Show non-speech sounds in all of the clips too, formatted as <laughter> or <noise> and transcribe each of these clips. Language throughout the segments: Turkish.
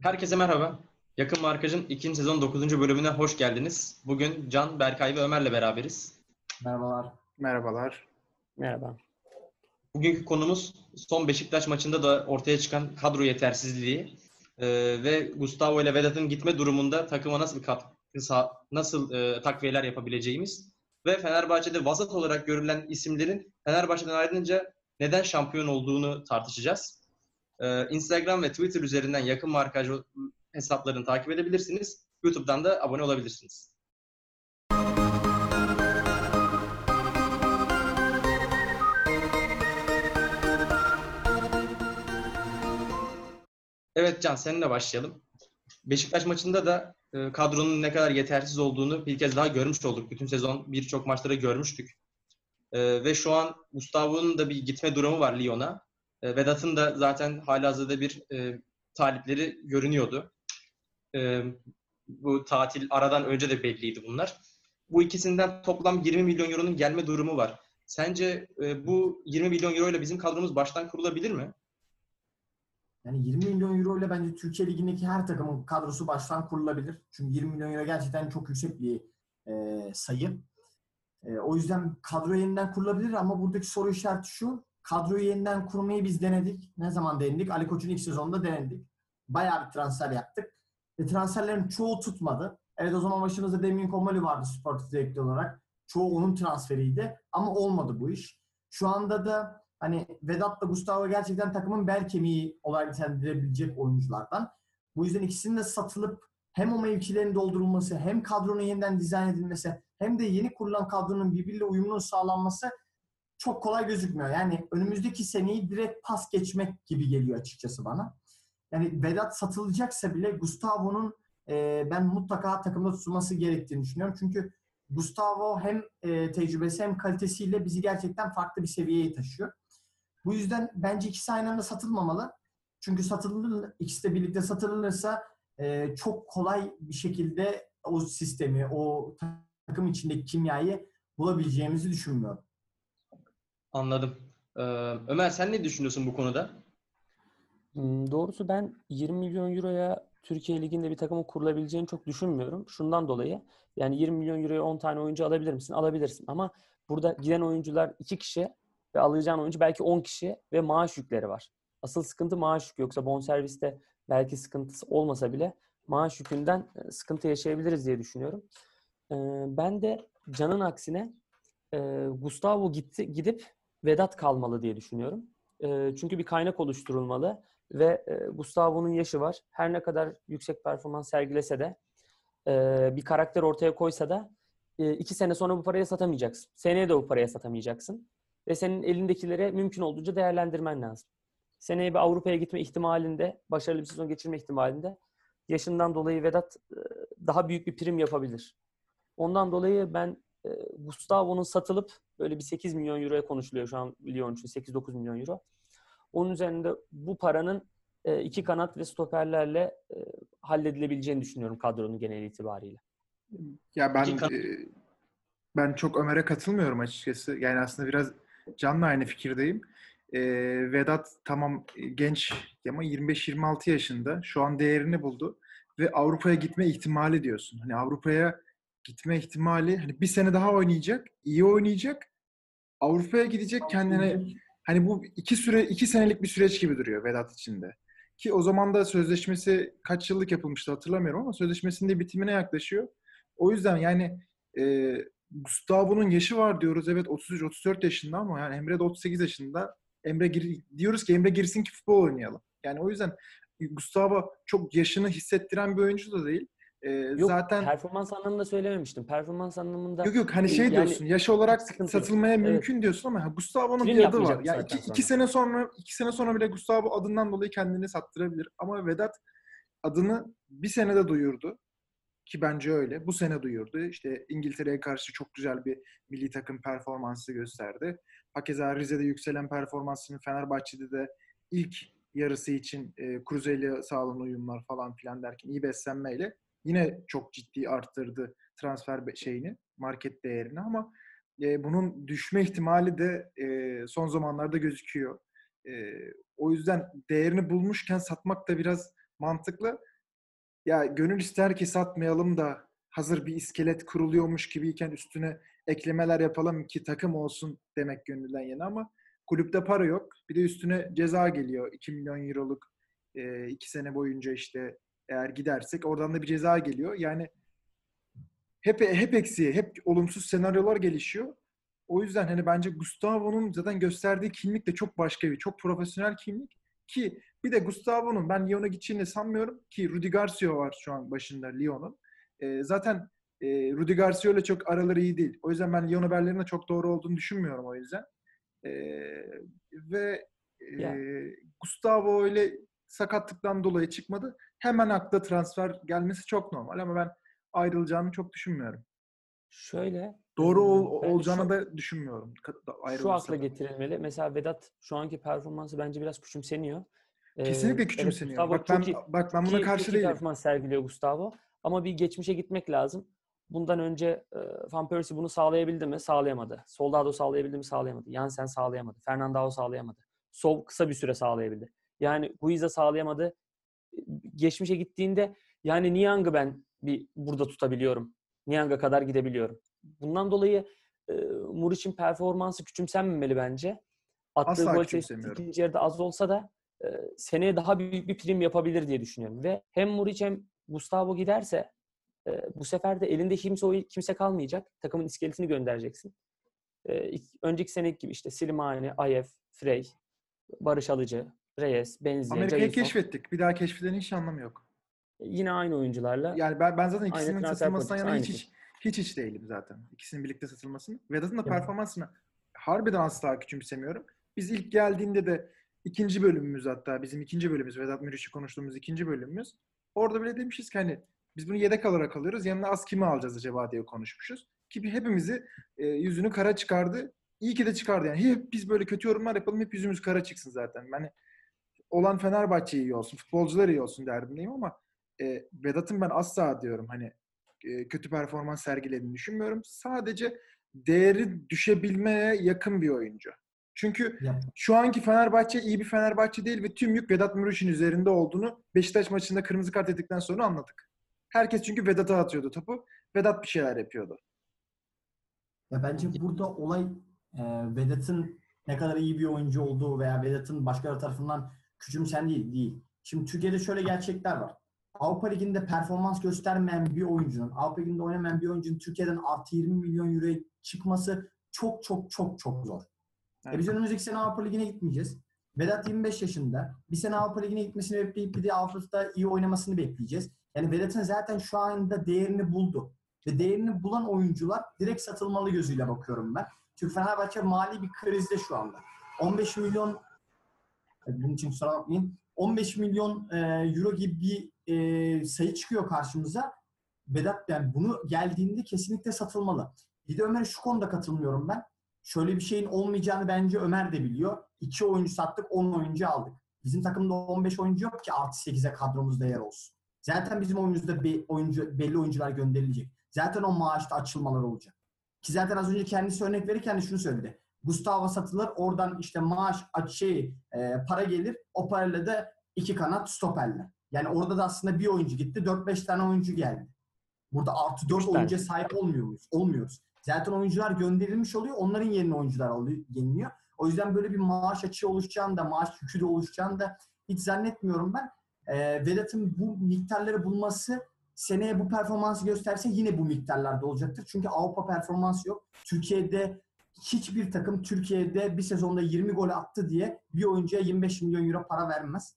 Herkese merhaba. Yakın Markaj'ın ikinci sezon 9. bölümüne hoş geldiniz. Bugün Can, Berkay ve Ömer'le beraberiz. Merhabalar. Merhabalar. Merhaba. Bugünkü konumuz son Beşiktaş maçında da ortaya çıkan kadro yetersizliği Ee, ve Gustavo ile Vedat'ın gitme durumunda takıma nasıl katkı, nasıl e, takviyeler yapabileceğimiz ve Fenerbahçe'de vasat olarak görülen isimlerin Fenerbahçe'den ayrılınca neden şampiyon olduğunu tartışacağız. Ee, Instagram ve Twitter üzerinden yakın markaj hesaplarını takip edebilirsiniz. YouTube'dan da abone olabilirsiniz. Evet Can seninle başlayalım. Beşiktaş maçında da e, kadronun ne kadar yetersiz olduğunu bir kez daha görmüş olduk. Bütün sezon birçok maçları görmüştük. E, ve şu an Gustavo'nun da bir gitme durumu var Lyon'a. E, Vedat'ın da zaten halihazırda bir e, talipleri görünüyordu. E, bu tatil aradan önce de belliydi bunlar. Bu ikisinden toplam 20 milyon euronun gelme durumu var. Sence e, bu 20 milyon euro ile bizim kadromuz baştan kurulabilir mi? Yani 20 milyon euro ile bence Türkiye Ligi'ndeki her takımın kadrosu baştan kurulabilir. Çünkü 20 milyon euro gerçekten çok yüksek bir e, sayı. E, o yüzden kadro yeniden kurulabilir ama buradaki soru işareti şu. Kadroyu yeniden kurmayı biz denedik. Ne zaman denedik? Ali Koç'un ilk sezonunda denedik. Bayağı bir transfer yaptık. Ve transferlerin çoğu tutmadı. Evet o zaman başımızda Demin Komali vardı sportif direktör olarak. Çoğu onun transferiydi. Ama olmadı bu iş. Şu anda da hani Vedat'la Gustavo gerçekten takımın bel kemiği olarak nitelendirebilecek oyunculardan. Bu yüzden ikisinin de satılıp hem o mevkilerin doldurulması, hem kadronun yeniden dizayn edilmesi, hem de yeni kurulan kadronun birbiriyle uyumlu sağlanması çok kolay gözükmüyor. Yani önümüzdeki seneyi direkt pas geçmek gibi geliyor açıkçası bana. Yani Vedat satılacaksa bile Gustavo'nun e, ben mutlaka takımda tutulması gerektiğini düşünüyorum. Çünkü Gustavo hem e, tecrübesi hem kalitesiyle bizi gerçekten farklı bir seviyeye taşıyor. Bu yüzden bence ikisi aynı anda satılmamalı. Çünkü satılır, ikisi de birlikte satılırsa e, çok kolay bir şekilde o sistemi, o takım içindeki kimyayı bulabileceğimizi düşünmüyorum. Anladım. Ee, Ömer sen ne düşünüyorsun bu konuda? Hmm, Doğrusu ben 20 milyon euroya Türkiye Ligi'nde bir takımın kurulabileceğini çok düşünmüyorum. Şundan dolayı yani 20 milyon euroya 10 tane oyuncu alabilir misin? Alabilirsin ama burada giden oyuncular 2 kişi ve alacağın oyuncu belki 10 kişi ve maaş yükleri var. Asıl sıkıntı maaş yükü. Yoksa bonserviste belki sıkıntısı olmasa bile maaş yükünden e, sıkıntı yaşayabiliriz diye düşünüyorum. Ee, Ben de Can'ın aksine e, Gustavo gitti gidip Vedat kalmalı diye düşünüyorum. E, Çünkü bir kaynak oluşturulmalı ve e, Gustavo'nun yaşı var. Her ne kadar yüksek performans sergilese de e, bir karakter ortaya koysa da e, iki sene sonra bu paraya satamayacaksın. Seneye de bu paraya satamayacaksın. Ve senin elindekileri mümkün olduğunca değerlendirmen lazım. Seneye bir Avrupa'ya gitme ihtimalinde, başarılı bir sezon geçirme ihtimalinde yaşından dolayı Vedat daha büyük bir prim yapabilir. Ondan dolayı ben e, Gustavo'nun satılıp böyle bir 8 milyon euroya konuşuluyor şu an Lyon için 8-9 milyon euro. Onun üzerinde bu paranın e, iki kanat ve stoperlerle e, halledilebileceğini düşünüyorum kadronun genel itibariyle. Ya ben e, ben çok Ömer'e katılmıyorum açıkçası. Yani aslında biraz Can'la aynı fikirdeyim. E, Vedat tamam genç ama 25-26 yaşında. Şu an değerini buldu ve Avrupa'ya gitme ihtimali diyorsun. Hani Avrupa'ya gitme ihtimali hani bir sene daha oynayacak, iyi oynayacak. Avrupa'ya gidecek kendine hani bu iki süre iki senelik bir süreç gibi duruyor Vedat için de. Ki o zaman da sözleşmesi kaç yıllık yapılmıştı hatırlamıyorum ama sözleşmesinin de bitimine yaklaşıyor. O yüzden yani e, Gustavo'nun yaşı var diyoruz. Evet 33-34 yaşında ama yani Emre de 38 yaşında. Emre gir, diyoruz ki Emre girsin ki futbol oynayalım. Yani o yüzden Gustavo çok yaşını hissettiren bir oyuncu da değil. E, Yok zaten performans anlamında söylememiştim. Performans anlamında Yok yok hani şey Yani diyorsun yaş olarak sıkıntı. satılmaya Evet. mümkün diyorsun ama Gustavo'nun bir adı var. yapmayacak Ya zaten iki, sonra. iki sene sonra iki sene sonra bile Gustavo adından dolayı kendini sattırabilir. Ama Vedat adını bir senede duyurdu. Ki bence öyle. Bu sene duyurdu. İşte İngiltere'ye karşı çok güzel bir milli takım performansı gösterdi. Hakeza Rize'de yükselen performansını Fenerbahçe'de de ilk yarısı için e, Cruze'yle sağlanan uyumlar falan filan derken iyi beslenmeyle yine çok ciddi arttırdı transfer şeyini, market değerini ama e, bunun düşme ihtimali de e, son zamanlarda gözüküyor. E, o yüzden değerini bulmuşken satmak da biraz mantıklı. Ya gönül ister ki satmayalım da hazır bir iskelet kuruluyormuş gibiyken üstüne eklemeler yapalım ki takım olsun demek gönülden yana ama kulüpte para yok. Bir de üstüne ceza geliyor. 2 milyon euroluk 2 sene boyunca işte eğer gidersek oradan da bir ceza geliyor. Yani hep hep eksiği, hep olumsuz senaryolar gelişiyor. O yüzden hani bence Gustavo'nun zaten gösterdiği kimlik de çok başka bir, çok profesyonel kimlik. Ki bir de Gustavo'nun ben Lyon'a gideceğini sanmıyorum ki Rudi Garcia var şu an başında Lyon'un. E, zaten e, Rudi Garcia ile çok araları iyi değil. O yüzden ben Lyon haberlerinin de çok doğru olduğunu düşünmüyorum o yüzden. E, ve e, Ya. Gustavo öyle sakatlıktan dolayı çıkmadı. Hemen akla transfer gelmesi çok normal ama ben ayrılacağını çok düşünmüyorum. Şöyle Doğru ol- olacağını şu- da düşünmüyorum. Şu akla getirilmeli. Mesela Vedat şu anki performansı bence biraz küçümseniyor. Ee, Kesinlikle küçümseniyor. Gustavo bak ben iyi- bak ben buna iyi- karşı iyi değilim. performans sergiliyor Gustavo. Ama bir geçmişe gitmek lazım. Bundan önce e, Van Persie bunu sağlayabildi mi? Sağlayamadı. Soldado sağlayabildi mi? Sağlayamadı. Jansen sağlayamadı. Fernandao sağlayamadı. Sov kısa bir süre sağlayabildi. Yani Guiza sağlayamadı. Geçmişe gittiğinde yani Niang'ı ben bir burada tutabiliyorum. Niang'a kadar gidebiliyorum. Bundan dolayı e, Muriç'in performansı küçümsenmemeli bence. Attığı Asla gol ikinci yarıda az olsa da e, seneye daha büyük bir prim yapabilir diye düşünüyorum. Ve hem Muriç hem Gustavo giderse e, bu sefer de elinde kimse kimse kalmayacak. Takımın iskeletini göndereceksin. E, ilk- önceki seneki gibi işte Slimani, Ayev, Frey, Barış Alıcı, Reyes, Benziye, Amerika'yı keşfettik. Bir daha keşfedenin hiç anlamı yok. Yine aynı oyuncularla. Yani ben, ben zaten ikisinin satılmasından yana hiç, hiç hiç hiç değilim zaten. İkisinin birlikte satılmasını. Vedat'ın da performansını harbiden asla küçümsemiyorum. Biz ilk geldiğinde de ikinci bölümümüz hatta bizim ikinci bölümümüz Vedat Müriş'i konuştuğumuz ikinci bölümümüz. Orada bile demişiz ki hani biz bunu yedek olarak alıyoruz. Yanına az kimi alacağız acaba diye konuşmuşuz. Ki hepimizi e, yüzünü kara çıkardı. İyi ki de çıkardı yani. Hep biz böyle kötü yorumlar yapalım. Hep yüzümüz kara çıksın zaten. Yani olan Fenerbahçe iyi olsun, futbolcular iyi olsun derdindeyim ama e, Vedat'ın ben asla diyorum hani e, kötü performans sergilediğini düşünmüyorum. Sadece değeri düşebilmeye yakın bir oyuncu. Çünkü Ya, şu anki Fenerbahçe iyi bir Fenerbahçe değil ve tüm yük Vedat Muriç'in üzerinde olduğunu Beşiktaş maçında kırmızı kart yedikten sonra anladık. Herkes çünkü Vedat'a atıyordu topu. Vedat bir şeyler yapıyordu. Ya bence burada olay e, Vedat'ın ne kadar iyi bir oyuncu olduğu veya Vedat'ın başkaları tarafından küçümsendiği değil. Şimdi Türkiye'de şöyle gerçekler var. Avrupa Ligi'nde performans göstermeyen bir oyuncunun, Avrupa Ligi'nde oynamayan bir oyuncunun Türkiye'den artı 20 milyon euroya çıkması çok çok çok çok zor. E biz önümüzdeki sene Avrupa Ligi'ne gitmeyeceğiz. Vedat 25 yaşında. Bir sene Avrupa Ligi'ne gitmesini bekleyip bir de Avrupa'da iyi oynamasını bekleyeceğiz. Yani Vedat'ın zaten şu anda değerini buldu. Ve değerini bulan oyuncular direkt satılmalı gözüyle bakıyorum ben. Çünkü Fenerbahçe mali bir krizde şu anda. 15 milyon bunun için kusura bakmayın. 15 milyon e, euro gibi bir e, sayı çıkıyor karşımıza. Vedat yani bunu geldiğinde kesinlikle satılmalı. Bir de Ömer'e şu konuda katılmıyorum ben. Şöyle bir şeyin olmayacağını bence Ömer de biliyor. 2 oyuncu sattık, 10 oyuncu aldık. Bizim takımda 15 oyuncu yok ki artı 8'e kadromuzda yer olsun. Zaten bizim oyuncumuzda be, oyuncu, belli oyuncular gönderilecek. Zaten o maaşta açılmalar olacak. Ki zaten az önce kendisi örnek verirken de şunu söyledi. Gustavo satılır, oradan işte maaş, şey, e, para gelir. O parayla da iki kanat stoperler. Yani orada da aslında bir oyuncu gitti, 4-5 tane oyuncu geldi. Burada artı 4 Üç tane. oyuncuya sahip olmuyor muyuz? Olmuyoruz. Zaten oyuncular gönderilmiş oluyor, onların yerine oyuncular alıyor, yeniliyor. O yüzden böyle bir maaş açığı oluşacağını da, maaş yükü de oluşacağını da hiç zannetmiyorum ben. E, Vedat'ın bu miktarları bulması seneye bu performansı gösterse yine bu miktarlarda olacaktır. Çünkü Avrupa performansı yok. Türkiye'de hiçbir takım Türkiye'de bir sezonda 20 gol attı diye bir oyuncuya 25 milyon euro para vermez.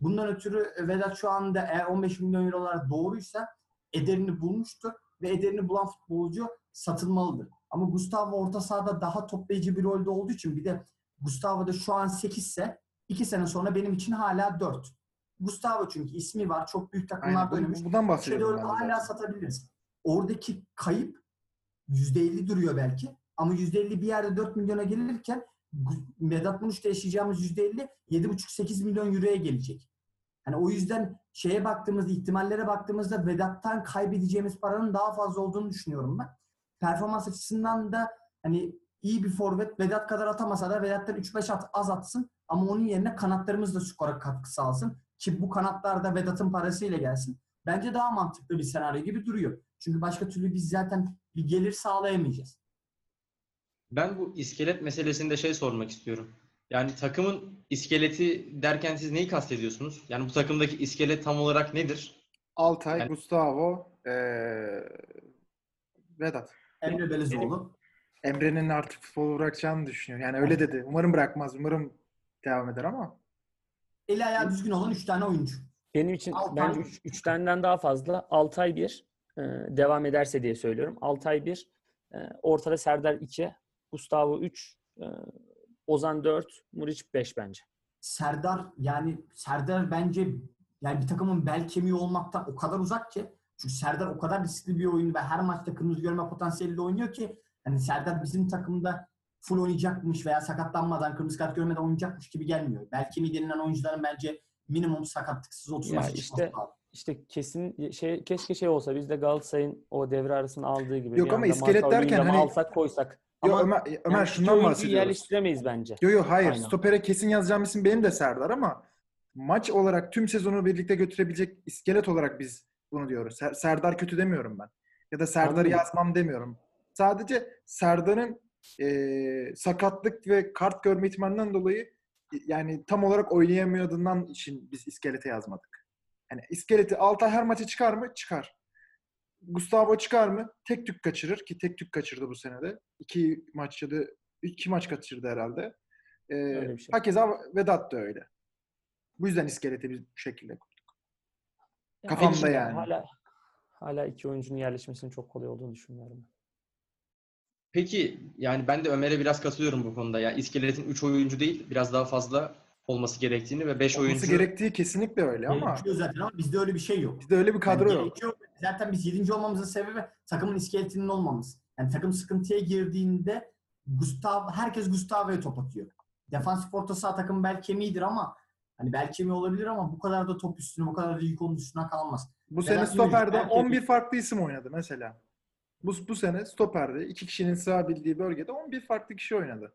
Bundan ötürü Vedat şu anda eğer 15 milyon eurolar doğruysa ederini bulmuştur ve ederini bulan futbolcu satılmalıdır. Ama Gustavo orta sahada daha toplayıcı bir rolde olduğu için bir de Gustavo da şu an 8 ise 2 sene sonra benim için hala 4. Gustavo çünkü ismi var. Çok büyük Bu- oynamış. Bundan bahsediyorum. hala zaten. satabiliriz. Oradaki kayıp %50 duruyor belki. Ama %50 bir yerde 4 milyona gelirken Vedat Muriç'te yaşayacağımız %50 7,5-8 milyon euroya gelecek. Hani o yüzden şeye baktığımızda, ihtimallere baktığımızda Vedat'tan kaybedeceğimiz paranın daha fazla olduğunu düşünüyorum ben. Performans açısından da hani iyi bir forvet Vedat kadar atamasa da Vedat'tan 3-5 at, az atsın ama onun yerine kanatlarımız da skora katkı sağlasın. ki bu kanatlarda Vedat'ın parasıyla gelsin. Bence daha mantıklı bir senaryo gibi duruyor. Çünkü başka türlü biz zaten bir gelir sağlayamayacağız. Ben bu iskelet meselesinde şey sormak istiyorum. Yani takımın iskeleti derken siz neyi kastediyorsunuz? Yani bu takımdaki iskelet tam olarak nedir? Altay, Yani- Gustavo, eee, Vedat. Emre Belezoğlu. Emre'nin artık futbolu bırakacağını düşünüyor. Yani öyle dedi. Umarım bırakmaz. Umarım devam eder ama Eli ayağı düzgün olan 3 tane oyuncu. Benim için Altay- bence 3 üç, taneden daha fazla. Altay 1 devam ederse diye söylüyorum. Altay 1, ortada Serdar 2, Gustavo 3, Ozan 4, Muriç 5 bence. Serdar yani Serdar bence yani bir takımın bel kemiği olmaktan o kadar uzak ki çünkü Serdar o kadar riskli bir oyuncu ve her maçta kırmızı görme potansiyeliyle oynuyor ki hani Serdar bizim takımda full oynayacakmış veya sakatlanmadan kırmızı kart görmeden oynayacakmış gibi gelmiyor. Bel kemiği denilen oyuncuların bence minimum sakatlıksız 30 Ya maça işte- lazım. İşte kesin şey keşke şey olsa biz de Galatasaray'ın o devre arasını aldığı gibi. Yok ama iskelet derken hani- alsak koysak. Yo, Ama Ömer, Ömer yani şundan bahsediyoruz. yerleştiremeyiz bence. Yo yo hayır. Aynen. Stopere kesin yazacağım isim benim de Serdar ama maç olarak tüm sezonu birlikte götürebilecek iskelet olarak biz bunu diyoruz. Ser- Serdar kötü demiyorum ben. Ya da Serdar'ı yazmam demiyorum. Sadece Serdar'ın eee, sakatlık ve kart görme ihtimalinden dolayı yani tam olarak oynayamadığından için biz iskelete yazmadık. Yani iskeleti Altay her maça çıkar mı? Çıkar. Gustavo çıkar mı? Tek tük kaçırır ki tek tük kaçırdı bu senede. İki maç ya da iki maç kaçırdı herhalde. Ee, şey. Hakeza Vedat da öyle. Bu yüzden iskeleti biz bu şekilde kurduk. Ya Kafamda de yani. Hala hala iki oyuncunun yerleşmesinin çok kolay olduğunu düşünmüyorum. Peki yani ben de Ömer'e biraz katılıyorum bu konuda. Ya iskeletin 3 oyuncu değil biraz daha fazla olması gerektiğini ve 5 Olması oyuncu gerektiği kesinlikle öyle ama Gerekiyor zaten ama bizde öyle bir şey yok. bizde öyle bir kadro Yani yok. gerekiyor. Zaten biz 7. olmamızın sebebi takımın iskeletinin olmamız. Yani takım sıkıntıya girdiğinde Gustav, herkes Gustavo'ya top atıyor. Defansif orta saha takım bel kemiğidir ama hani bel kemiği olabilir ama bu kadar da top üstüne, bu kadar da yük onun üstüne kalmaz. Bu sene stoperde belki- 11 farklı isim oynadı mesela. Bu, bu sene stoperde iki kişinin sığabildiği bölgede 11 farklı kişi oynadı.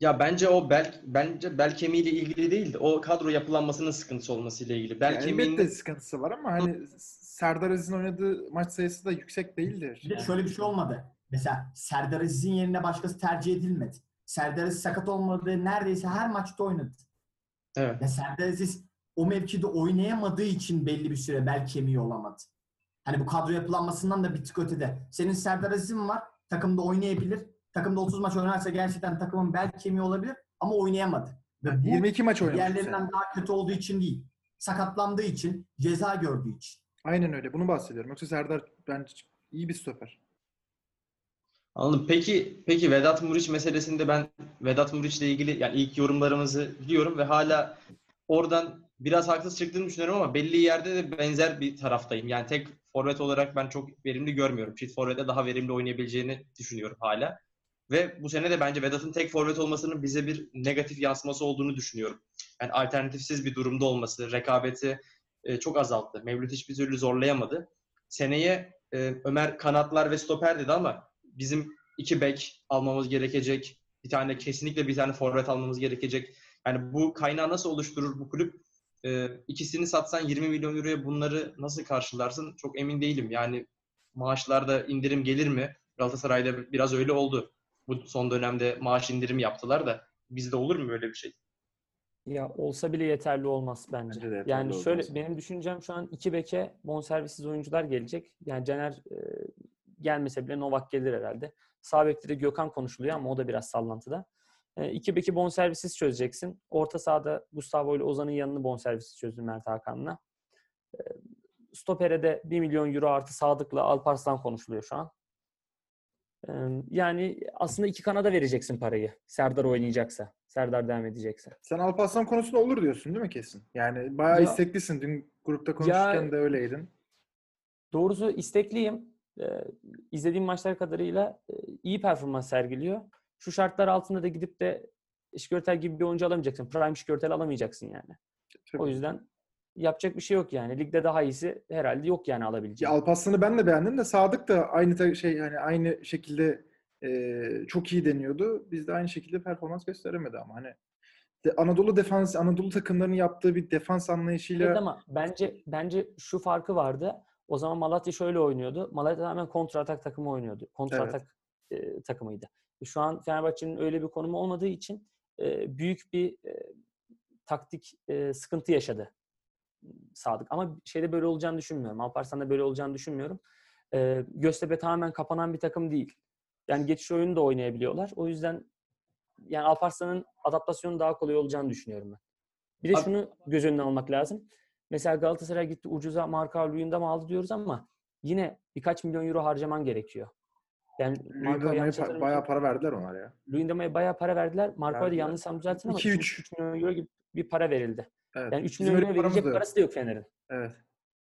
Ya bence o bel bence bel kemiğiyle ilgili değil de o kadro yapılanmasının sıkıntısı olmasıyla ilgili. Bel Yani elbette sıkıntısı var ama hani Serdar Aziz'in oynadığı maç sayısı da yüksek değildir. Bir de şöyle bir şey olmadı. Mesela Serdar Aziz'in yerine başkası tercih edilmedi. Serdar Aziz sakat olmadığı neredeyse her maçta oynadı. evet. Ya Serdar Aziz o mevkide oynayamadığı için belli bir süre bel kemiği olamadı. Hani bu kadro yapılanmasından da bir tık ötede. Senin Serdar Aziz'in var. Takımda oynayabilir. Takımda 30 maç oynarsa gerçekten takımın bel kemiği olabilir ama oynayamadı. Ve bu 22 maç sene. diğerlerinden daha kötü olduğu için değil. Sakatlandığı için, ceza gördüğü için. Aynen öyle. Bunu bahsediyorum. Yoksa Serdar bence iyi bir stoper. Anladım. Peki peki Vedat Muriç meselesinde ben Vedat Muriç'le ilgili yani ilk yorumlarımızı biliyorum ve hala oradan biraz haksız çıktığını düşünüyorum ama belli yerde de benzer bir taraftayım. Yani tek forvet olarak ben çok verimli görmüyorum. Çift forvete daha verimli oynayabileceğini düşünüyorum hala. Ve bu sene de bence Vedat'ın tek forvet olmasının bize bir negatif yansıması olduğunu düşünüyorum. Yani alternatifsiz bir durumda olması, rekabeti e, çok azalttı. Mevlüt hiçbir türlü zorlayamadı. Seneye e, Ömer kanatlar ve stoper dedi ama bizim iki bek almamız gerekecek. Bir tane kesinlikle bir tane forvet almamız gerekecek. Yani bu kaynağı nasıl oluşturur bu kulüp? Ee, ikisini satsan 20 milyon euroya bunları nasıl karşılarsın? Çok emin değilim. Yani maaşlarda indirim gelir mi? Galatasaray'da biraz öyle oldu. Bu son dönemde maaş indirimi yaptılar da bizde olur mu böyle bir şey? Ya olsa bile yeterli olmaz bence. Bence yeterli yani şöyle olmaz. benim düşüncem şu an iki beke bonservissiz oyuncular gelecek. Yani Caner e, gelmese bile Novak gelir herhalde. Sağ bekte de Gökhan konuşuluyor ama o da biraz sallantıda. E, iki beki bonservissiz çözeceksin. Orta sahada Gustavo ile Ozan'ın yanını bonservissiz çözdün Mert Hakan'la. E, Stoper'e de 1 milyon euro artı Sadık'la Alparslan konuşuluyor şu an. Yani aslında iki kanada vereceksin parayı. Serdar oynayacaksa. Serdar devam edecekse. Sen Alparslan konusunda olur diyorsun değil mi kesin? Yani bayağı Ya- isteklisin. Dün grupta konuşurken de öyleydin. Doğrusu istekliyim. Ee, izlediğim maçlar kadarıyla e, iyi performans sergiliyor. Şu şartlar altında da gidip de Şikörtel gibi bir oyuncu alamayacaksın. Prime Şikörtel alamayacaksın yani. Tabii. O yüzden yapacak bir şey yok yani. Ligde daha iyisi herhalde yok yani Ya alabileceğin. Alparslan'ı ben de beğendim de Sadık da aynı şey hani aynı şekilde e, çok iyi deniyordu. Biz de aynı şekilde performans gösteremedi ama hani de- Anadolu defans Anadolu takımlarının yaptığı bir defans anlayışıyla Evet ama bence bence şu farkı vardı. O zaman Malatya şöyle oynuyordu. Malatya tamamen kontra atak takımı oynuyordu. Kontra Evet. atak e, takımıydı. Şu an Fenerbahçe'nin öyle bir konumu olmadığı için e, büyük bir e, taktik e, sıkıntı yaşadı Sadık. Ama şeyde böyle olacağını düşünmüyorum. Alparslan'da böyle olacağını düşünmüyorum. E, Göztepe tamamen kapanan bir takım değil. Yani geçiş oyunu da oynayabiliyorlar. O yüzden yani Alparslan'ın adaptasyonu daha kolay olacağını düşünüyorum ben. Bir de Abi- şunu göz önüne almak lazım. Mesela Galatasaray gitti ucuza Marka Luyendam'ı aldı diyoruz ama yine birkaç milyon euro harcaman gerekiyor. Yani yanlış pa- bayağı para verdiler onlar ya. Luyendama'ya bayağı para verdiler. Marka'ya da yanlışsam düzeltin ama 2-3. 3 milyon euro gibi bir para verildi. Evet. Yani 3 Bizim milyon paramız verecek da parası da yok Fener'in. Evet.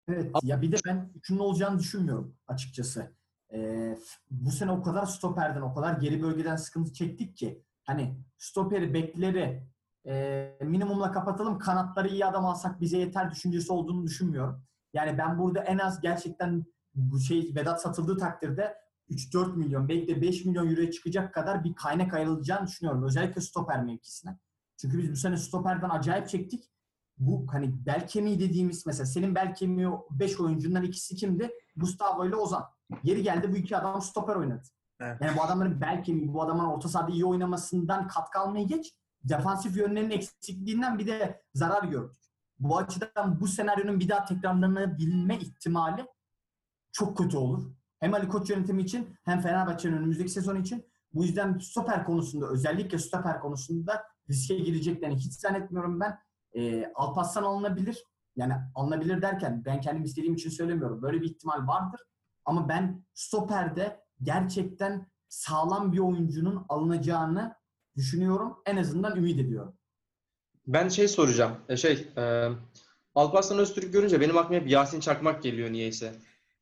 Evet ya bir de ben üçünün olacağını düşünmüyorum açıkçası. Ee, bu sene o kadar stoperden, o kadar geri bölgeden sıkıntı çektik ki hani stoperi, bekleri e, minimumla kapatalım, kanatları iyi adam alsak bize yeter düşüncesi olduğunu düşünmüyorum. Yani ben burada en az gerçekten bu şey Vedat satıldığı takdirde 3-4 milyon belki de 5 milyon euroya çıkacak kadar bir kaynak ayrılacağını düşünüyorum. Özellikle stoper mevkisine. Çünkü biz bu sene stoperden acayip çektik bu hani bel kemiği dediğimiz mesela senin bel kemiği 5 oyuncundan ikisi kimdi? Gustavo ile Ozan. Yeri geldi bu iki adam stoper oynadı. Evet. Yani bu adamların bel kemiği, bu adamların orta sahada iyi oynamasından katkı almaya geç. Defansif yönlerinin eksikliğinden bir de zarar gördük. Bu açıdan bu senaryonun bir daha tekrarlanabilme ihtimali çok kötü olur. Hem Ali Koç yönetimi için hem Fenerbahçe'nin önümüzdeki sezon için. Bu yüzden stoper konusunda özellikle stoper konusunda riske gireceklerini hiç zannetmiyorum ben. E, Alparslan alınabilir. Yani alınabilir derken ben kendim istediğim için söylemiyorum. Böyle bir ihtimal vardır. Ama ben stoperde gerçekten sağlam bir oyuncunun alınacağını düşünüyorum. En azından ümit ediyorum. Ben şey soracağım. E, Şey, e, Alparslan Öztürk görünce benim aklıma hep Yasin Çakmak geliyor niyeyse.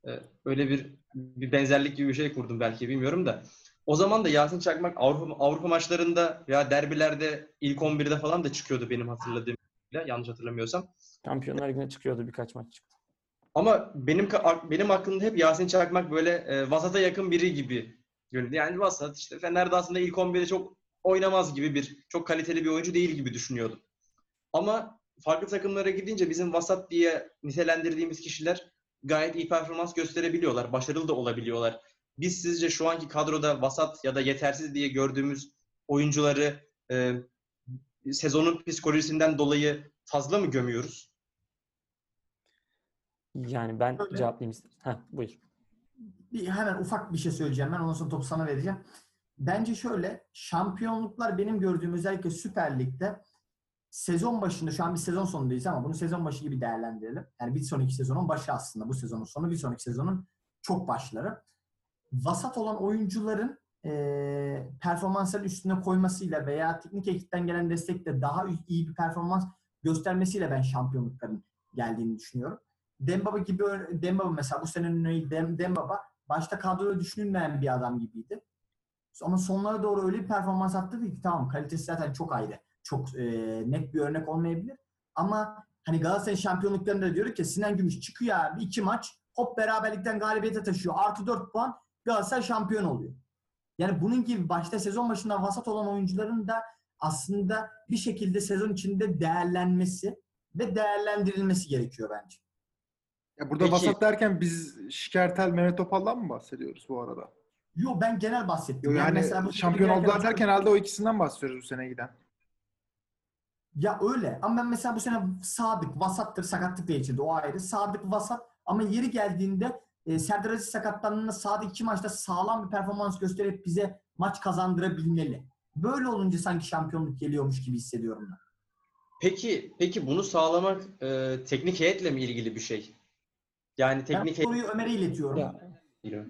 E, öyle bir bir benzerlik gibi bir şey kurdum belki bilmiyorum da. O zaman da Yasin Çakmak Avrupa Avrupa maçlarında ya derbilerde ilk 11'de falan da çıkıyordu benim hatırladığım kadarıyla, yanlış hatırlamıyorsam. Şampiyonlar Ligi'ne çıkıyordu birkaç maç çıktı. Ama benim benim aklımda hep Yasin Çakmak böyle e, vasata yakın biri gibi göründü. Yani vasat işte Fener'de aslında ilk 11'de çok oynamaz gibi bir çok kaliteli bir oyuncu değil gibi düşünüyordum. Ama farklı takımlara gidince bizim vasat diye nitelendirdiğimiz kişiler gayet iyi performans gösterebiliyorlar. Başarılı da olabiliyorlar. Biz sizce şu anki kadroda vasat ya da yetersiz diye gördüğümüz oyuncuları e, sezonun psikolojisinden dolayı fazla mı gömüyoruz? Yani ben Öyle. cevaplayayım istedim. Heh, buyur. Bir, hemen ufak bir şey söyleyeceğim ben. Ondan sonra topu sana vereceğim. Bence şöyle şampiyonluklar benim gördüğüm özellikle Süper Lig'de sezon başında şu an bir sezon sonundayız ama bunu sezon başı gibi değerlendirelim. Yani bir sonraki sezonun başı aslında bu sezonun sonu bir sonraki sezonun çok başları. Vasat olan oyuncuların e, performansların üstüne koymasıyla veya teknik ekipten gelen destekle daha iyi bir performans göstermesiyle ben şampiyonlukların geldiğini düşünüyorum. Dembaba gibi Dembaba mesela bu senenin örneği Dem, Dembaba başta kadroda düşünülmeyen bir adam gibiydi. Ama sonlara doğru öyle bir performans attı ki tamam kalitesi zaten çok ayrı. Çok e, net bir örnek olmayabilir. Ama hani Galatasaray şampiyonluklarında da diyor ki Sinan Gümüş çıkıyor abi iki maç hop beraberlikten galibiyete taşıyor. Artı 4 puan Galatasaray şampiyon oluyor. Yani bunun gibi başta sezon başında vasat olan oyuncuların da aslında bir şekilde sezon içinde değerlenmesi ve değerlendirilmesi gerekiyor bence. Ya burada Peki. vasat derken biz Şikertel, Mehmet Topal'dan mı bahsediyoruz bu arada? Yo ben genel bahsettim. Yo, yani mesela şampiyon oldular derken herhalde o ikisinden bahsediyoruz bu sene giden. Ya öyle. Ama ben mesela bu sene Sadık, Vasattır, sakatlık da geçirdi. O ayrı. Sadık, Vasat. Ama yeri geldiğinde e, Serdar Aziz sakatlandığında Sadık iki maçta sağlam bir performans gösterip bize maç kazandırabilmeli. Böyle olunca sanki şampiyonluk geliyormuş gibi hissediyorum ben. Peki, peki bunu sağlamak e, teknik heyetle mi ilgili bir şey? Yani Ben teknik bu soruyu Ömer'e iletiyorum. Ya,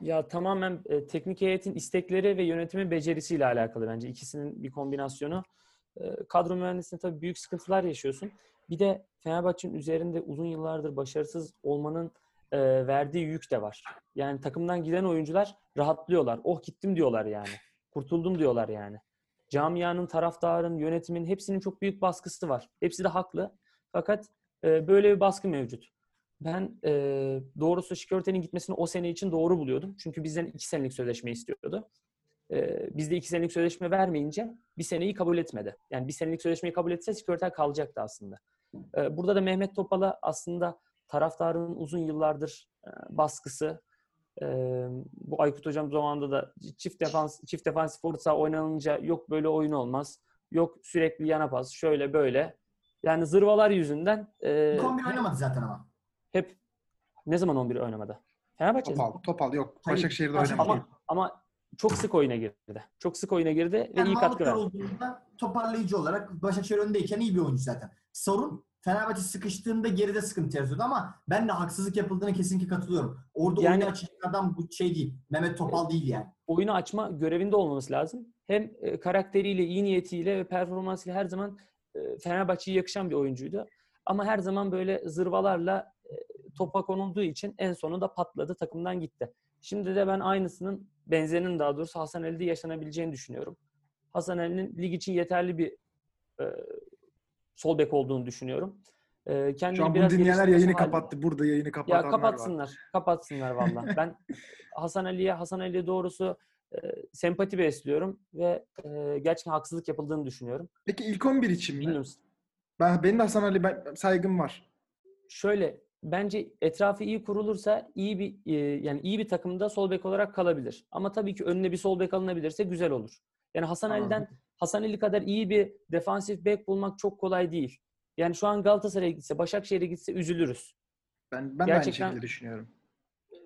ya tamamen e, teknik heyetin istekleri ve yönetimin becerisiyle alakalı bence. ikisinin bir kombinasyonu. E, kadro mühendisliğinde tabii büyük sıkıntılar yaşıyorsun. Bir de Fenerbahçe'nin üzerinde uzun yıllardır başarısız olmanın e, verdiği yük de var. Yani takımdan giden oyuncular rahatlıyorlar. Oh gittim diyorlar yani. Kurtuldum diyorlar yani. Camianın, taraftarın, yönetimin hepsinin çok büyük baskısı var. Hepsi de haklı. Fakat e, böyle bir baskı mevcut. Ben e, doğrusu Şikörte'nin gitmesini o sene için doğru buluyordum. Çünkü bizden iki senelik sözleşme istiyordu. e, bizde iki senelik sözleşme vermeyince bir seneyi kabul etmedi. Yani bir senelik sözleşmeyi kabul etse sekreter kalacaktı aslında. E, burada da Mehmet Topal'a aslında taraftarın uzun yıllardır e, baskısı, e, bu Aykut Hocam zamanında da çift defans çift defansif orta saha oynanınca yok böyle oyun olmaz. Yok sürekli yana pas şöyle böyle. Yani zırvalar yüzünden e, 11 oynamadı zaten ama. hep ne zaman 11 oynamadı? Fenerbahçe Topal, Topal yok. Hayır, Başakşehir'de Başakşehir. oynamadı. ama ama çok sık oyuna girdi. Çok sık oyuna girdi ve Yani iyi katkı verdi. olduğunda toparlayıcı olarak Başakşehir öndeyken iyi bir oyuncu zaten. Sorun Fenerbahçe sıkıştığında geride sıkıntı yaratıyordu ama ben de haksızlık yapıldığına kesinlikle katılıyorum. Orada Yani- oyunu açacak adam bu şey değil. Mehmet Topal değil yani. oyunu açma görevinde olmaması lazım. Hem e, karakteriyle, iyi niyetiyle ve performansıyla her zaman e, Fenerbahçe'ye yakışan bir oyuncuydu. Ama her zaman böyle zırvalarla e, topa konulduğu için en sonunda patladı, takımdan gitti. Şimdi de ben aynısının, benzerinin daha doğrusu Hasan Ali'de yaşanabileceğini düşünüyorum. Hasan Ali'nin lig için yeterli bir e, sol bek olduğunu düşünüyorum. E, kendini Şu an bunu biraz dinleyenler geliştirmesi yayını halinde- kapattı. Burada yayını ya kapatanlar var. kapatsınlar. Kapatsınlar valla. Ben Hasan Ali'ye Hasan Ali'ye doğrusu e, sempati besliyorum ve e, gerçekten haksızlık yapıldığını düşünüyorum. Peki ilk 11 için mi? Bilmiyorum. Ben, benim de Hasan Ali ben, saygım var. Şöyle bence etrafı iyi kurulursa iyi bir e, yani iyi bir takımda sol bek olarak kalabilir. Ama tabii ki önüne bir sol bek alınabilirse güzel olur. Yani Hasan Anladım. Ali'den Hasan Ali kadar iyi bir defansif bek bulmak çok kolay değil. Yani şu an Galatasaray'a gitse, Başakşehir'e gitse üzülürüz. Ben ben de Gerçekten- aynı şekilde düşünüyorum.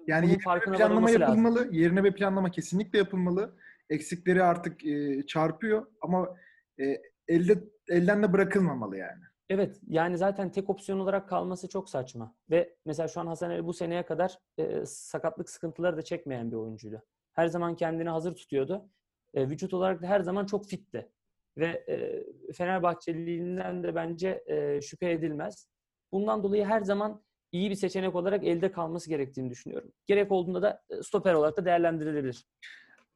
Yani yerine bir planlama varılması lazım. yapılmalı. Yerine bir planlama kesinlikle yapılmalı. Eksikleri artık e, çarpıyor ama e, elde elden de bırakılmamalı yani. Evet yani zaten tek opsiyon olarak kalması çok saçma. Ve mesela şu an Hasan Ali bu seneye kadar e, sakatlık sıkıntıları da çekmeyen bir oyuncuydu. Her zaman kendini hazır tutuyordu. E, vücut olarak da her zaman çok fitti. Ve e, Fenerbahçeliliğinden de bence e, şüphe edilmez. Bundan dolayı her zaman iyi bir seçenek olarak elde kalması gerektiğini düşünüyorum. Gerek olduğunda da e, stoper olarak da değerlendirilebilir.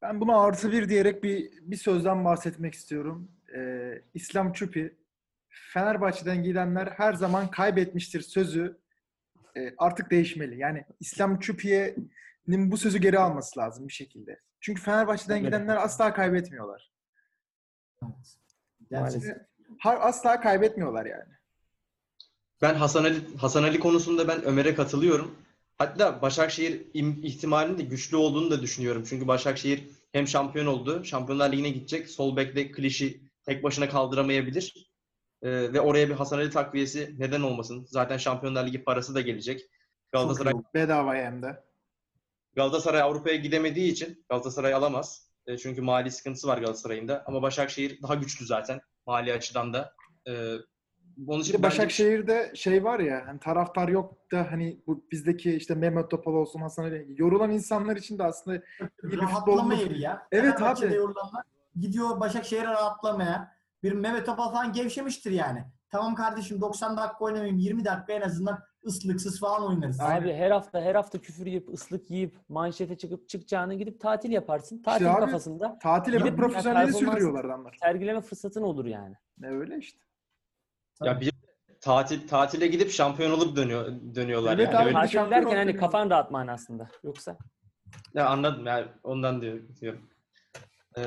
Ben buna artı bir diyerek bir, bir sözden bahsetmek istiyorum. Ee, İslam Çupi, Fenerbahçe'den gidenler her zaman kaybetmiştir sözü e, artık değişmeli. Yani İslam Çupi'nin bu sözü geri alması lazım bir şekilde. Çünkü Fenerbahçe'den Evet. gidenler asla kaybetmiyorlar. Evet. Maalesef. Asla kaybetmiyorlar yani. Ben Hasan Ali Hasan Ali konusunda ben Ömer'e katılıyorum. Hatta Başakşehir im- ihtimalinin de güçlü olduğunu da düşünüyorum. Çünkü Başakşehir hem şampiyon oldu, Şampiyonlar Ligi'ne gidecek. Sol bekte Kliş'i tek başına kaldıramayabilir. Ee, ve oraya bir Hasan Ali takviyesi neden olmasın? Zaten Şampiyonlar Ligi parası da gelecek. Galatasaray Bedavaya hem de. Galatasaray Avrupa'ya gidemediği için Galatasaray alamaz. E, çünkü mali sıkıntısı var Galatasaray'ın da. Ama Başakşehir daha güçlü zaten mali açıdan da. E, onun için bence- Başakşehir'de şey var ya hani taraftar yok da hani bu bizdeki işte Mehmet Topal olsun Hasan Ali yorulan insanlar için de aslında iyi bir Rahatlama yeri ya. Evet Fenerbahçe'de abi. yorulanlar gidiyor Başakşehir'e rahatlamaya. Bir Mehmet Topal falan gevşemiştir yani. Tamam kardeşim 90 dakika oynamayayım 20 dakika en azından ıslıksız falan oynarız. Abi her hafta her hafta küfür yiyip ıslık yiyip manşete çıkıp çıkacağını gidip tatil yaparsın. Tatil abi, kafasında tatil Gidip yapıp profesyonelliği performans- sürdürüyorlar adamlar. sergileme fırsatın olur yani. Ne öyle işte. ya bir tatil tatile gidip şampiyon olup dönüyor dönüyorlar Evet yani. abi, Öyle- bir Tatil şampiyon derken hani kafan rahat manasında. Yoksa Ya anladım yani ondan diyor- diyorum. E,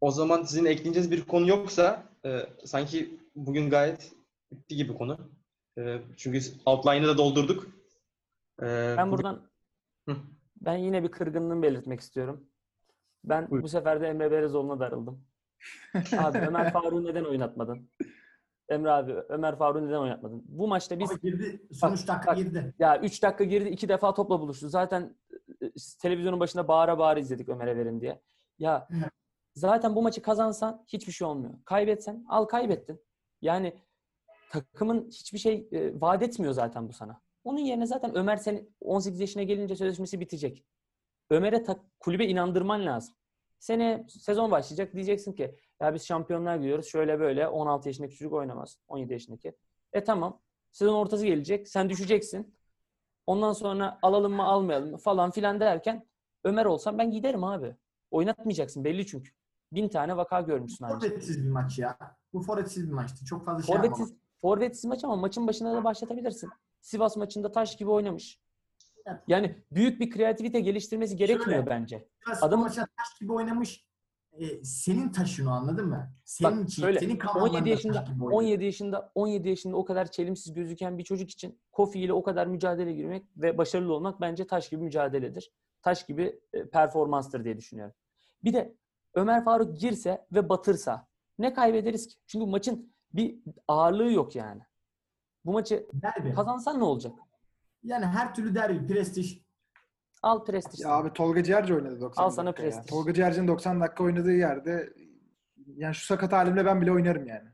o zaman sizin ekleyeceğiniz bir konu yoksa e, sanki bugün gayet bitti gibi konu. E, çünkü outline'ı da doldurduk. E, ben buradan Hı. ben yine bir kırgınlığımı belirtmek istiyorum. Ben Buyur. bu sefer de Emre Belezoğlu'na darıldım. <laughs> Abi Ömer Faruk'u neden oynatmadın? Emre abi Ömer Faruk'u neden oynatmadın? Bu maçta biz Ama girdi. Son 3 dakika bak. girdi. Ya 3 dakika girdi, 2 defa topla buluştu. Zaten e, televizyonun başında bağıra bağıra izledik Ömer'e verin diye. Ya zaten bu maçı kazansan hiçbir şey olmuyor. Kaybetsen al kaybettin. Yani takımın hiçbir şey e, vaat etmiyor zaten bu sana. Onun yerine zaten Ömer senin 18 yaşına gelince sözleşmesi bitecek. Ömer'e ta- kulübe inandırman lazım. Sene sezon başlayacak diyeceksin ki ya biz şampiyonlar gidiyoruz şöyle böyle 16 yaşındaki çocuk oynamaz. 17 yaşındaki. E tamam. Sezon ortası gelecek. Sen düşeceksin. Ondan sonra alalım mı almayalım mı falan filan derken Ömer olsam ben giderim abi. Oynatmayacaksın belli çünkü. Bin tane vaka görmüşsün. Forvetsiz bir maç ya. Bu forvetsiz bir maçtı. Çok fazla şey. Forvetsiz, forvetsiz maç ama maçın başında da başlatabilirsin. Sivas maçında taş gibi oynamış. Yani büyük bir kreativite geliştirmesi gerekmiyor Şöyle. bence. Adam- maçına taş gibi oynamış. E, senin taşın o anladın mı? Senin Bak için, senin 17 kanallarında yaşında taş gibi oynadı. 17 yaşında 17 yaşında o kadar çelimsiz gözüken bir çocuk için Kofi ile o kadar mücadele girmek ve başarılı olmak bence taş gibi mücadeledir. Taş gibi e, performanstır diye düşünüyorum. Bir de Ömer Faruk girse ve batırsa ne kaybederiz ki? Çünkü maçın bir ağırlığı yok yani. Bu maçı Derbi. kazansan ne olacak? Yani her türlü derbi, prestij. Al prestij. Ya abi Tolga Ciğerci oynadı 90 Al sana ya. prestij. Tolga Ciğerci'nin 90 dakika oynadığı yerde yani şu sakat halimle ben bile oynarım yani.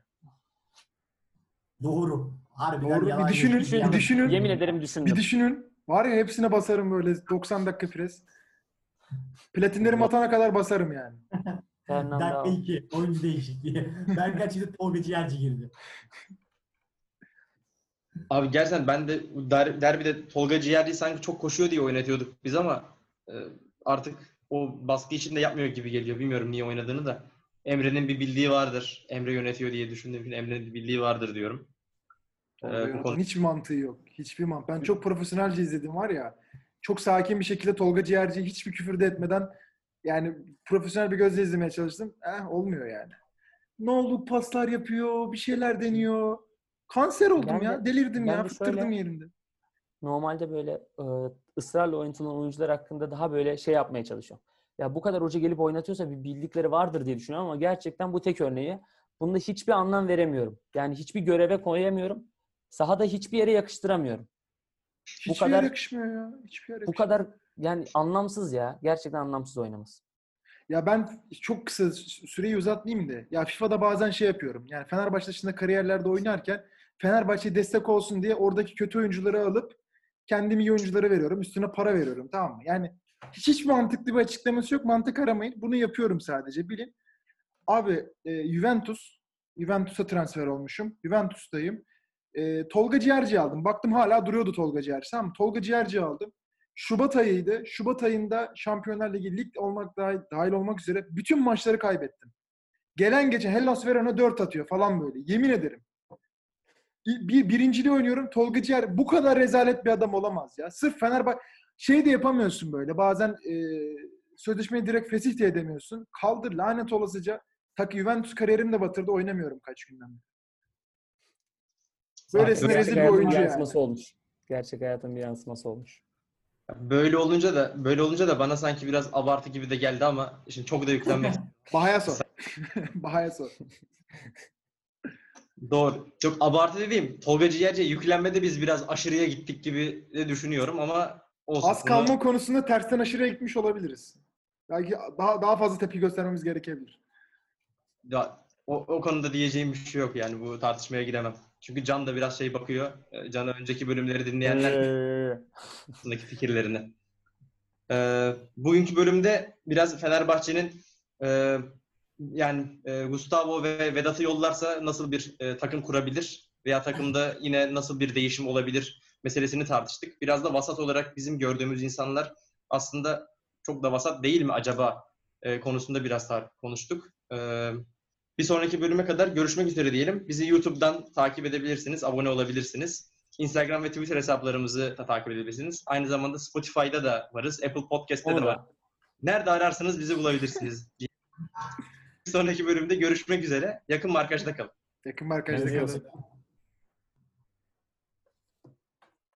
Doğru. Harbiden Doğru. Bir düşünün, yok. bir düşünün. Yemin ederim düşündüm. Bir düşünün. Var ya hepsine basarım böyle 90 dakika pres. Platinlerim atana kadar basarım yani. Fernando. Dakika 2. Oyuncu değişikliği. <laughs> Berkan şimdi Tolga Ciğerci girdi. Abi gerçekten ben de der, derbide Tolga Ciğerci sanki çok koşuyor diye oynatıyorduk biz ama e, artık o baskı içinde yapmıyor gibi geliyor. Bilmiyorum niye oynadığını da. Emre'nin bir bildiği vardır. Emre yönetiyor diye düşündüğüm için Emre'nin bir bildiği vardır diyorum. Ee, konu- Hiçbir mantığı yok. Hiçbir mantığı. Ben çok profesyonelce izledim var ya. Çok sakin bir şekilde Tolga Ciğerci'yi hiçbir küfür de etmeden yani profesyonel bir gözle izlemeye çalıştım. Eh olmuyor yani. Ne oldu paslar yapıyor, bir şeyler deniyor. Kanser oldum Ben de- ya. Delirdim ben ya. de Fıttırdım şöyle- yerimde. normalde böyle e, ısrarla oynatılan oyuncular hakkında daha böyle şey yapmaya çalışıyorum. Ya bu kadar hoca gelip oynatıyorsa bir bildikleri vardır diye düşünüyorum ama gerçekten bu tek örneği. Bunda hiçbir anlam veremiyorum. Yani hiçbir göreve koyamıyorum. Sahada hiçbir yere yakıştıramıyorum. Hiçbir kadar- yer yakışmıyor ya. Hiçbir yer Bu kadar yani anlamsız ya. Gerçekten anlamsız oynaması. Ya ben çok kısa süreyi uzatmayayım da. Ya FIFA'da bazen şey yapıyorum. Yani Fenerbahçe dışında kariyerlerde oynarken Fenerbahçe destek olsun diye oradaki kötü oyuncuları alıp kendim iyi oyunculara veriyorum. Üstüne para veriyorum. Tamam mı? Yani hiç, hiç mantıklı bir açıklaması yok. Mantık aramayın. Bunu yapıyorum sadece. Bilin. Abi e, Juventus. Juventus'a transfer olmuşum. Juventus'tayım. E, Tolga Ciğerci aldım. Baktım hala duruyordu Tolga Ciğerci. Tamam? Tolga Ciğerci aldım. Şubat ayıydı. Şubat ayında Şampiyonlar Ligi lig olmak dahil, dahil olmak üzere bütün maçları kaybettim. Gelen geçen Hellas Verona 4 atıyor falan böyle. Yemin ederim. Bir birinciliği oynuyorum. Tolga Ciğer bu kadar rezalet bir adam olamaz ya. Sırf Fenerbahçe şey de yapamıyorsun böyle. Bazen e, sözleşmeyi direkt fesih de edemiyorsun. Kaldır lanet olasıca. Tak Juventus kariyerimi de batırdı. Oynamıyorum kaç günden beri. Böylesine rezil bir oyuncu yani. olmuş. Gerçek hayatın bir yansıması olmuş. Böyle olunca da böyle olunca da bana sanki biraz abartı gibi de geldi ama şimdi çok da yüklenmek <laughs> Bahaya sor. <laughs> Bahaya sor. Doğru. Çok abartı dediğim Tolga Ciğerci'ye yüklenmede biz biraz aşırıya gittik gibi de düşünüyorum ama olsun. Az Bunu- kalma konusunda tersten aşırıya gitmiş olabiliriz. Belki daha daha fazla tepki göstermemiz gerekebilir. Ya, o, o konuda diyeceğim bir şey yok yani bu tartışmaya giremem. Çünkü Can da biraz şey bakıyor. Ee, Can'a önceki bölümleri dinleyenler Ee, <laughs> hakkındaki fikirlerini. Ee, bugünkü bölümde biraz Fenerbahçe'nin e, yani e, Gustavo ve Vedat'ı yollarsa nasıl bir e, takım kurabilir veya takımda yine nasıl bir değişim olabilir meselesini tartıştık. Biraz da vasat olarak bizim gördüğümüz insanlar aslında çok da vasat değil mi acaba e, konusunda biraz tar- konuştuk. Ee, bir sonraki bölüme kadar görüşmek üzere diyelim. Bizi YouTube'dan takip edebilirsiniz, abone olabilirsiniz. Instagram ve Twitter hesaplarımızı da takip edebilirsiniz. Aynı zamanda Spotify'da da varız. Apple Podcast'te onu de var. Nerede ararsanız bizi bulabilirsiniz. bir sonraki bölümde görüşmek üzere. Yakın markajda kalın. Yakın markajda kalın.